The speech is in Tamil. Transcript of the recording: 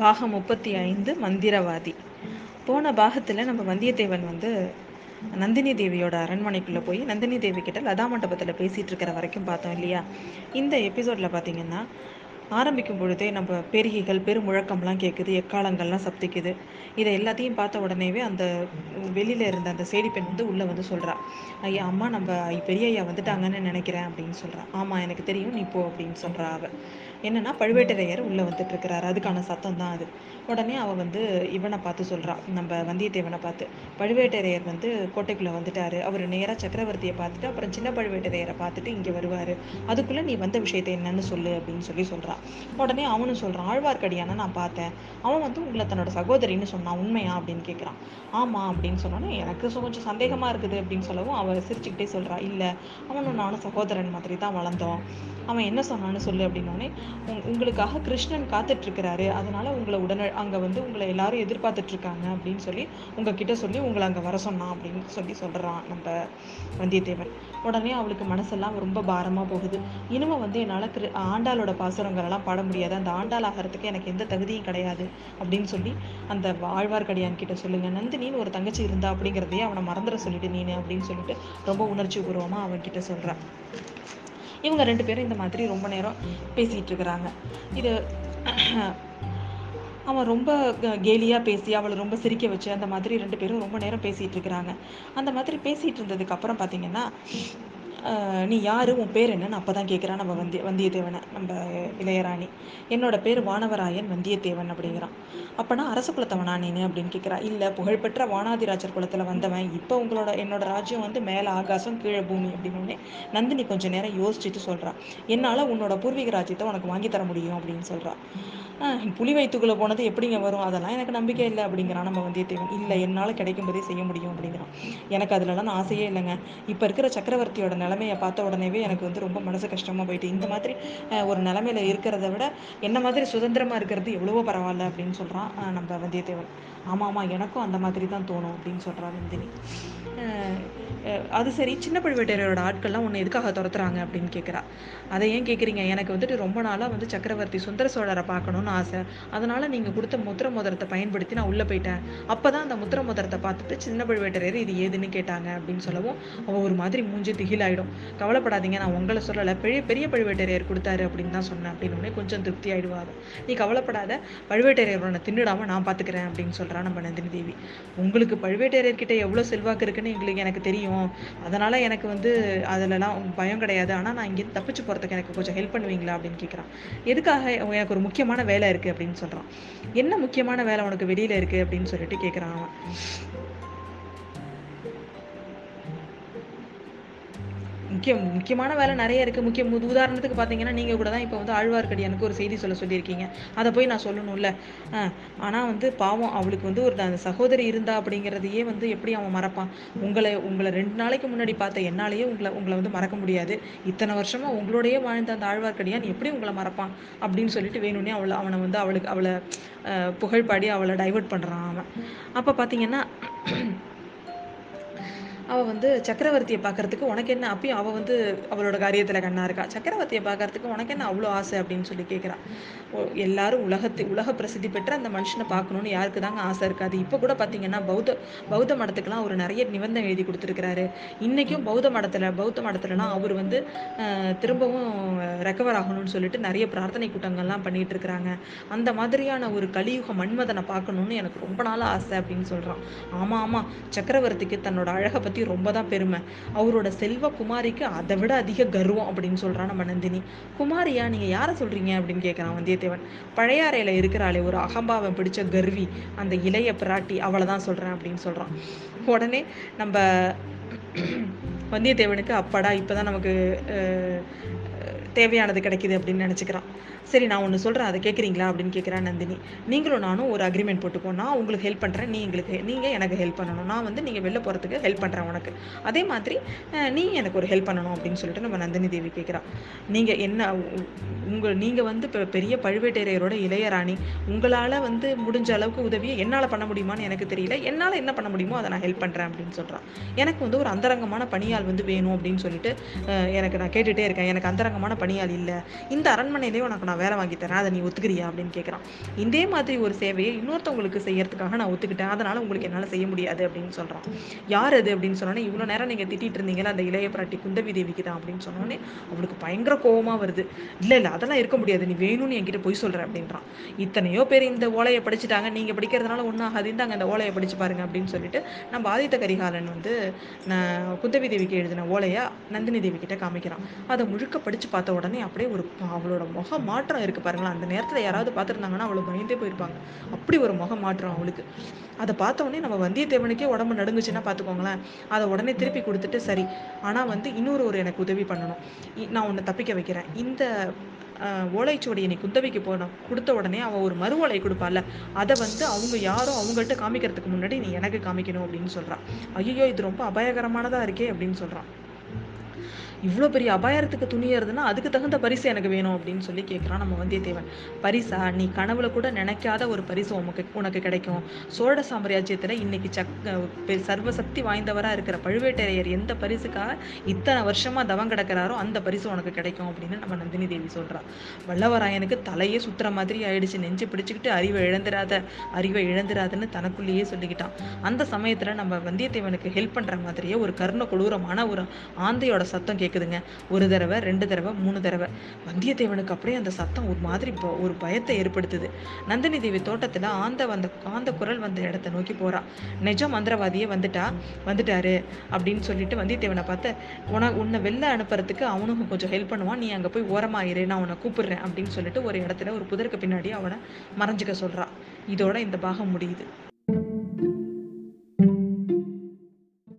பாகம் முப்பத்தி ஐந்து மந்திரவாதி. போன பாகத்தில் நம்ம வந்தியத்தேவன் வந்து நந்தினி தேவியோட அரண்மனைக்குள்ளே போய் நந்தினி தேவி கிட்ட லதா மண்டபத்தில் பேசிகிட்டு இருக்கிற வரைக்கும் பார்த்தோம் இல்லையா? இந்த எபிசோடில் பார்த்தீங்கன்னா ஆரம்பிக்கும் பொழுதே நம்ம பெருகிகள் பெருமுழக்கம்லாம் கேட்குது எக்காலங்கள்லாம் சப்திக்குது. இதை எல்லாத்தையும் பார்த்த உடனேவே அந்த வெளியில் இருந்த அந்த சேடி பெண் வந்து உள்ளே வந்து சொல்கிறா ஐயா அம்மா நம்ம பெரிய ஐயா வந்துட்டாங்கன்னு நினைக்கிறேன் அப்படின்னு சொல்கிறா ஆமாம் எனக்கு தெரியும் நீ போ அப்படின்னு சொல்கிறா அவள் என்னென்னா பழுவேட்டரையர் உள்ளே வந்துட்டு இருக்கிறாரு அதுக்கான சத்தம் தான் அது. உடனே அவள் வந்து இவனை பார்த்து சொல்கிறா நம்ம வந்தியத்தேவனை பார்த்து பழுவேட்டரையர் வந்து கோட்டைக்குள்ளே வந்துட்டாரு. அவர் நேராக சக்கரவர்த்தியை பார்த்துட்டு அப்புறம் சின்ன பழுவேட்டரையரை பார்த்துட்டு இங்கே வருவார். அதுக்குள்ளே நீ வந்த விஷயத்தை என்னன்னு சொல்லு அப்படின்னு சொல்லி சொல்கிறான் உடனே அவனும் சொல்கிறான் ஆழ்வார்க்கடியான நான் பார்த்தேன். அவன் வந்து உங்களை தன்னோட சகோதரின்னு சொன்னான். உண்மையா? அப்படின்னு கேட்குறான் ஆமாம் அப்படின்னு சொன்னோன்னே எனக்கு கொஞ்சம் சந்தேகமாக இருக்குது அப்படின்னு சொல்லவும் அவள் சிரிச்சுக்கிட்டே சொல்கிறா இல்லை அவனும் நானும் சகோதரன் மாதிரி தான் வளர்ந்தோம். அவன் என்ன சொன்னான்னு சொல்லு அப்படின்னோடனே உங்களுக்காக கிருஷ்ணன் காத்துட்ருக்கிறாரு. அதனால் உங்களை உடனே அங்கே வந்து உங்களை எல்லாரும் எதிர்பார்த்துட்ருக்காங்க அப்படின்னு சொல்லி உங்ககிட்ட சொல்லி உங்களை அங்கே வர சொன்னான் அப்படின்னு சொல்லி சொல்கிறான் நம்ம வந்தியத்தேவன். உடனே அவளுக்கு மனசெல்லாம் ரொம்ப பாரமாக போகுது. இனிமே வந்து என்னால் கிரு ஆண்டாளோட பாசுரங்களெல்லாம் பாட முடியாது. அந்த ஆண்டாள் ஆகிறதுக்கு எனக்கு எந்த தகுதியும் கிடையாது அப்படின்னு சொல்லி அந்த ஆழ்வார்க்கடியான் கிட்ட சொல்லுங்க. நந்தினின்னு ஒரு தங்கச்சி இருந்தா அப்படிங்கிறதையே அவனை மறந்துட சொல்லிட்டு நீனு அப்படின்னு சொல்லிட்டு ரொம்ப உணர்ச்சி பூர்வமாக அவன்கிட்ட சொல்கிறான் இவங்க ரெண்டு பேரும் இந்த மாதிரி ரொம்ப நேரம் பேசிகிட்டு இருக்கிறாங்க. இது அவன் ரொம்ப க- பேசி அவளை ரொம்ப சிரிக்க வச்சு அந்த மாதிரி ரெண்டு பேரும் ரொம்ப நேரம் பேசிகிட்டு இருக்கிறாங்க. அந்த மாதிரி பேசிகிட்டு இருந்ததுக்கப்புறம் பார்த்தீங்கன்னா நீ யார்? உன் பேர் என்னன்னு அப்பதான் கேட்குறான் நம்ம வந்திய வந்தியத்தேவனை நம்ம இளையராணி. என்னோட பேர் வானவராயன் வந்தியத்தேவன் அப்படிங்கிறான். அப்பனா அரச குலத்தவனா நீனு அப்படின்னு கேட்குறா இல்லை புகழ்பெற்ற வானாதிராஜர் குலத்தில் வந்தவன் இப்போ உங்களோட என்னோட ராஜ்யம் வந்து மேலே ஆகாசம் கீழே பூமி அப்படின்னு நந்தினி கொஞ்சம் நேரம் யோசிச்சுட்டு சொல்கிறான் என்னால் உன்னோட பூர்வீக ராஜ்யத்தை உனக்கு வாங்கி தர முடியும் அப்படின்னு சொல்கிறான் புலி வயிற்றுக்குள்ளே போனது எப்படிங்க வரும்? அதெல்லாம் எனக்கு நம்பிக்கை இல்லை அப்படிங்கிறான் நம்ம வந்தியத்தேவன். இல்லை என்னால் கிடைக்கும்போதே செய்ய முடியும் அப்படிங்கிறான். எனக்கு அதிலலாம் ஆசையே இல்லைங்க. இப்போ இருக்கிற சக்கரவர்த்தியோட நிலைமையை பார்த்த உடனேவே எனக்கு வந்து ரொம்ப மனசு கஷ்டமாக போயிட்டு இந்த மாதிரி ஒரு நிலைமையில இருக்கிறத விட என்ன மாதிரி சுதந்திரமாக இருக்கிறது எவ்வளவோ பரவாயில்ல அப்படின்னு சொல்கிறான் நம்ம வந்தியத்தேவன். ஆமாம் எனக்கும் அந்த மாதிரி தான் தோணும் அப்படின்னு சொல்கிறா நந்தினி. அது சரி சின்ன பழுவேட்டரையரோட ஆட்கள்லாம் உன்னை எதுக்காக துரத்துறாங்க அப்படின்னு கேட்குறா அதை ஏன் கேட்குறீங்க எனக்கு வந்துட்டு ரொம்ப நாளாக வந்து சக்கரவர்த்தி சுந்தர சோழரை பார்க்கணும்னு ஆசை. அதனால் நீங்கள் கொடுத்த முத்திர மோதிரத்தை பயன்படுத்தி நான் உள்ளே போயிட்டேன். அப்போ தான் அந்த முத்திர மோதிரத்தை பார்த்துட்டு சின்ன பழுவேட்டரையர் இது ஏதுன்னு கேட்டாங்க அப்படின்னு சொல்லவும் அவள் ஒரு மாதிரி மூஞ்சி திகிலாயிடும். கவலைப்படாதீங்க நான் உங்களை சொல்லலை. பெரிய பெரிய பழுவேட்டரையர் கொடுத்தாரு அப்படின்னு தான் சொன்னேன். அப்படின்னு கொஞ்சம் திருப்தி ஆயிடுவா நீ கவலைப்படாத பழுவேட்டரையர் உன்னை தின்னுடாமல் நான் பார்த்துக்கிறேன் அப்படின்னு சொல்கிறா நம்ம நந்தினி தேவி. உங்களுக்கு பழுவேட்டரையர்கிட்ட எவ்வளோ செல்வாக்கு இருக்குன்னு எங்களுக்கு எனக்கு தெரியும். அதனால் எனக்கு வந்து அதுலலாம் பயம் கிடையாது. ஆனால் நான் இங்கேருந்து தப்பிச்சு போகிறதுக்கு எனக்கு கொஞ்சம் ஹெல்ப் பண்ணுவீங்களா அப்படின்னு கேட்குறான் எதுக்காக எனக்கு ஒரு முக்கியமான வேலை இருக்குது அப்படின்னு சொல்கிறான் என்ன முக்கியமான வேலை உனக்கு வெளியில் இருக்குது அப்படின்னு சொல்லிட்டு கேட்குறான் அவன். முக்கிய முக்கியமான வேலை நிறைய இருக்குது முக்கிய மு- உதாரணத்துக்கு பார்த்தீங்கன்னா நீங்கள் கூட தான் இப்போ வந்து ஆழ்வார்க்கடியானுக்கு ஒரு செய்தி சொல்ல சொல்லியிருக்கீங்க. அதை போய் நான் சொல்லணும்ல. ஆனால் வந்து பாவம் அவளுக்கு வந்து ஒரு அந்த சகோதரி இருந்தா அப்படிங்கிறதையே வந்து எப்படி அவன் மறப்பான்? உங்களை உங்களை ரெண்டு நாளைக்கு முன்னாடி பார்த்த என்னாலேயே உங்களை உங்களை வந்து மறக்க முடியாது. இத்தனை வருஷமாக உங்களோடையே வாழ்ந்த அந்த ஆழ்வார்க்கடியான் எப்படி உங்களை மறப்பான்? அப்படின்னு சொல்லிட்டு வேணும்னே அவளை அவனை வந்து அவளுக்கு அவளை புகழ்பாடி அவளை டைவர்ட் பண்ணுறான் அவன். அப்போ பார்த்தீங்கன்னா அவள் வந்து சக்கரவர்த்தியை பார்க்கறதுக்கு உனக்கு என்ன? அப்பயும் அவள் வந்து அவளோட காரியத்தில் கண்ணா இருக்கா. சக்கரவர்த்தியை பார்க்கறதுக்கு உனக்கு என்ன அவ்வளோ ஆசை அப்படின்னு சொல்லி கேட்குறான் எல்லாரும் உலகத்து உலக பிரசித்தி பெற்ற அந்த மனுஷனை பார்க்கணும்னு யாருக்கு தாங்க ஆசை இருக்காது. இப்போ கூட பார்த்தீங்கன்னா பௌத்த பௌத்த மடத்துக்கெல்லாம் அவர் நிறைய நிபந்தனை எழுதி கொடுத்துருக்கிறாரு. இன்றைக்கும் பௌத்த மடத்தில் பௌத்த மடத்துலலாம் அவர் வந்து திரும்பவும் ரெக்கவர் ஆகணும்னு சொல்லிட்டு நிறைய பிரார்த்தனை கூட்டங்கள்லாம் பண்ணிட்டு இருக்கிறாங்க. அந்த மாதிரியான ஒரு கலியுக மன்மதனை பார்க்கணும்னு எனக்கு ரொம்ப நாள் ஆசை அப்படின்னு சொல்கிறான் ஆமாம் ஆமாம் சக்கரவர்த்திக்கு தன்னோட அழகை பற்றி பற்றி ரொம்ப தான் பெருமை. அவரோட செல்வ குமாரிக்கு அதை விட அதிக கர்வம் அப்படின்னு சொல்றான் நம்ம நந்தினி. குமாரியா நீங்க யாரை சொல்றீங்க அப்படின்னு கேட்குறான் வந்தியத்தேவன். பழையாறையில இருக்கிறாளே ஒரு அகம்பாவம் பிடிச்ச கர்வி அந்த இளைய பிராட்டி அவளை தான் சொல்றேன் அப்படின்னு சொல்றான். உடனே நம்ம வந்தியத்தேவனுக்கு அப்பாடா இப்பதான் நமக்கு தேவையானது கிடைக்குது அப்படின்னு நினச்சிக்கிறான். சரி நான் ஒன்று சொல்கிறேன் அதை கேட்குறீங்களா அப்படின்னு கேட்குறா நந்தினி. நீங்களும் நானும் ஒரு அக்ரிமெண்ட் போட்டுப்போம் நான் உங்களுக்கு ஹெல்ப் பண்ணுறேன் நீ எங்களுக்கு நீங்கள் எனக்கு ஹெல்ப் பண்ணணும். நான் வந்து நீங்கள் வெளில போகிறதுக்கு ஹெல்ப் பண்ணுறேன் உனக்கு. அதே மாதிரி நீ எனக்கு ஒரு ஹெல்ப் பண்ணணும் அப்படின்னு சொல்லிட்டு நம்ம நந்தினி தேவி கேட்குறான் நீங்கள் என்ன உங்கள் நீங்கள் வந்து இப்போ பெரிய பழுவேட்டரையரோட இளையராணி உங்களால் வந்து முடிஞ்ச அளவுக்கு உதவியை என்னால் பண்ண முடியுமான்னு எனக்கு தெரியல. என்னால் என்ன பண்ண முடியுமோ அதை நான் ஹெல்ப் பண்ணுறேன் அப்படின்னு சொல்கிறான் எனக்கு வந்து ஒரு அந்தரங்கமான பணியாள் வந்து வேணும் அப்படின்னு சொல்லிட்டு எனக்கு நான் கேட்டுகிட்டே இருக்கேன். எனக்கு அந்தரங்கமான பணியால் இல்லை. இந்த அரண்மனையிலேயே உனக்கு நான் வேலை வாங்கி தரேன். அதை நீ ஒத்துக்கிறியா அப்படின்னு கேட்குறான் இதே மாதிரி ஒரு சேவையை இன்னொருத்தவங்களுக்கு செய்யறதுக்காக நான் ஒத்துக்கிட்டேன். அதனால் உங்களுக்கு என்னால் செய்ய முடியாது அப்படின்னு சொல்கிறான் யார் அது அப்படின்னு சொன்னோன்னே இவ்வளோ நேரம் நீங்கள் திட்டிகிட்டு இருந்தீங்களா அந்த இளைய பிராட்டி குந்தவி தேவிக்கு தான் அப்படின்னு சொன்னோன்னே அவளுக்கு பயங்கர கோபமாக வருது. இல்லை இல்லை அதெல்லாம் இருக்க முடியாது. நீ வேணும்னு என்கிட்ட பொய் சொல்கிற அப்படின்றான். இத்தனையோ பேர் இந்த ஓலையை படிச்சுட்டாங்க. நீங்கள் படிக்கிறதுனால ஒன்றும் ஆகாது இந்தாங்க அந்த ஓலையை படிச்சு பாருங்க அப்படின்னு சொல்லிட்டு நம்ம ஆதித்த கரிகாலன் வந்து நான் குந்தவி தேவிக்கு எழுதின ஓலையை நந்தினி தேவி கிட்ட காமிக்கிறான். அதை முழுக்க படித்து பார்த்த உடனே அப்படியே ஒரு அவளோட முக மாற்றம் இருக்கு பாருங்களேன். அந்த நேரத்தில் யாராவது பார்த்துருந்தாங்கன்னா அவளை பயந்தே போயிருப்பாங்க. அப்படி ஒரு முக மாற்றம் அவளுக்கு. அதை பார்த்த உடனே நம்ம வந்தியத்தேவனுக்கே உடம்பு நடுங்குச்சுன்னா பார்த்துக்கோங்களேன். அதை உடனே திருப்பி கொடுத்துட்டு சரி ஆனால் வந்து இன்னொரு ஒரு எனக்கு உதவி பண்ணணும். இ- நான் உன்னை தப்பிக்க வைக்கிறேன். இந்த ஆஹ், ஓலைச்சுவடியை நீ குந்தவிக்கு போன கொடுத்த உடனே அவள் ஒரு மறு ஓலை கொடுப்பாள்ல. அதை வந்து அவங்க யாரோ அவங்கள்ட்ட காமிக்கிறதுக்கு முன்னாடி நீ எனக்கு காமிக்கணும் அப்படின்னு சொல்கிறான் ஐயோ இது ரொம்ப அபாயகரமானதாக இருக்கே அப்படின்னு சொல்கிறான் இவ்வளோ பெரிய அபாயத்துக்கு துணியறதுன்னா அதுக்கு தகுந்த பரிசு எனக்கு வேணும் அப்படின்னு சொல்லி கேட்குறான் நம்ம வந்தியத்தேவன். பரிசா? நீ கனவுல கூட நினைக்காத ஒரு பரிசு உனக்கு உனக்கு கிடைக்கும். சோழ சாம்ராஜ்யத்தில் இன்னைக்கு சக் பெ- சர்வசக்தி வாய்ந்தவராக இருக்கிற பழுவேட்டரையர் எந்த பரிசுக்காக இத்தனை வருஷமாக தவம் கிடக்கிறாரோ அந்த பரிசு உனக்கு கிடைக்கும் அப்படின்னு நம்ம நந்தினி தேவி சொல்கிறா வல்லவராயனுக்கு தலையே சுற்றுற மாதிரி ஆயிடுச்சு. நெஞ்சு பிடிச்சிக்கிட்டு அறிவை இழந்துராத அறிவை இழந்துராதுன்னு தனக்குள்ளேயே சொல்லிக்கிட்டான். அந்த சமயத்தில் நம்ம வந்தியத்தேவனுக்கு ஹெல்ப் பண்ணுற மாதிரியே ஒரு கர்ண கொடூரமான ஒரு ஆந்தையோட சத்தம் கேட்குதுங்க ஒரு தடவை ரெண்டு தடவை மூணு தடவை. வந்தியத்தேவனுக்கு அப்படியே அந்த சத்தம் ஒரு மாதிரி ஒரு பயத்தை ஏற்படுத்துது. நந்தினி தேவி தோட்டத்துல ஆந்த வந்த ஆந்த குரல் வந்த இடத்த நோக்கி போறா. நிஜ மந்திரவாதியே வந்துட்டா வந்துட்டாரு அப்படின்னு சொல்லிட்டு வந்தியத்தேவனை பார்த்து உன உன்னை வெளில அனுப்புறதுக்கு அவனும் கொஞ்சம் ஹெல்ப் பண்ணுவான் நீ அங்கே போய் ஓரமாயிரு நான் உன்னை கூப்பிடுறேன். அப்படின்னு சொல்லிட்டு ஒரு இடத்துல ஒரு புதருக்கு பின்னாடி அவனை மறைஞ்சுக்க சொல்றா. இதோட இந்த பாகம் முடியுது.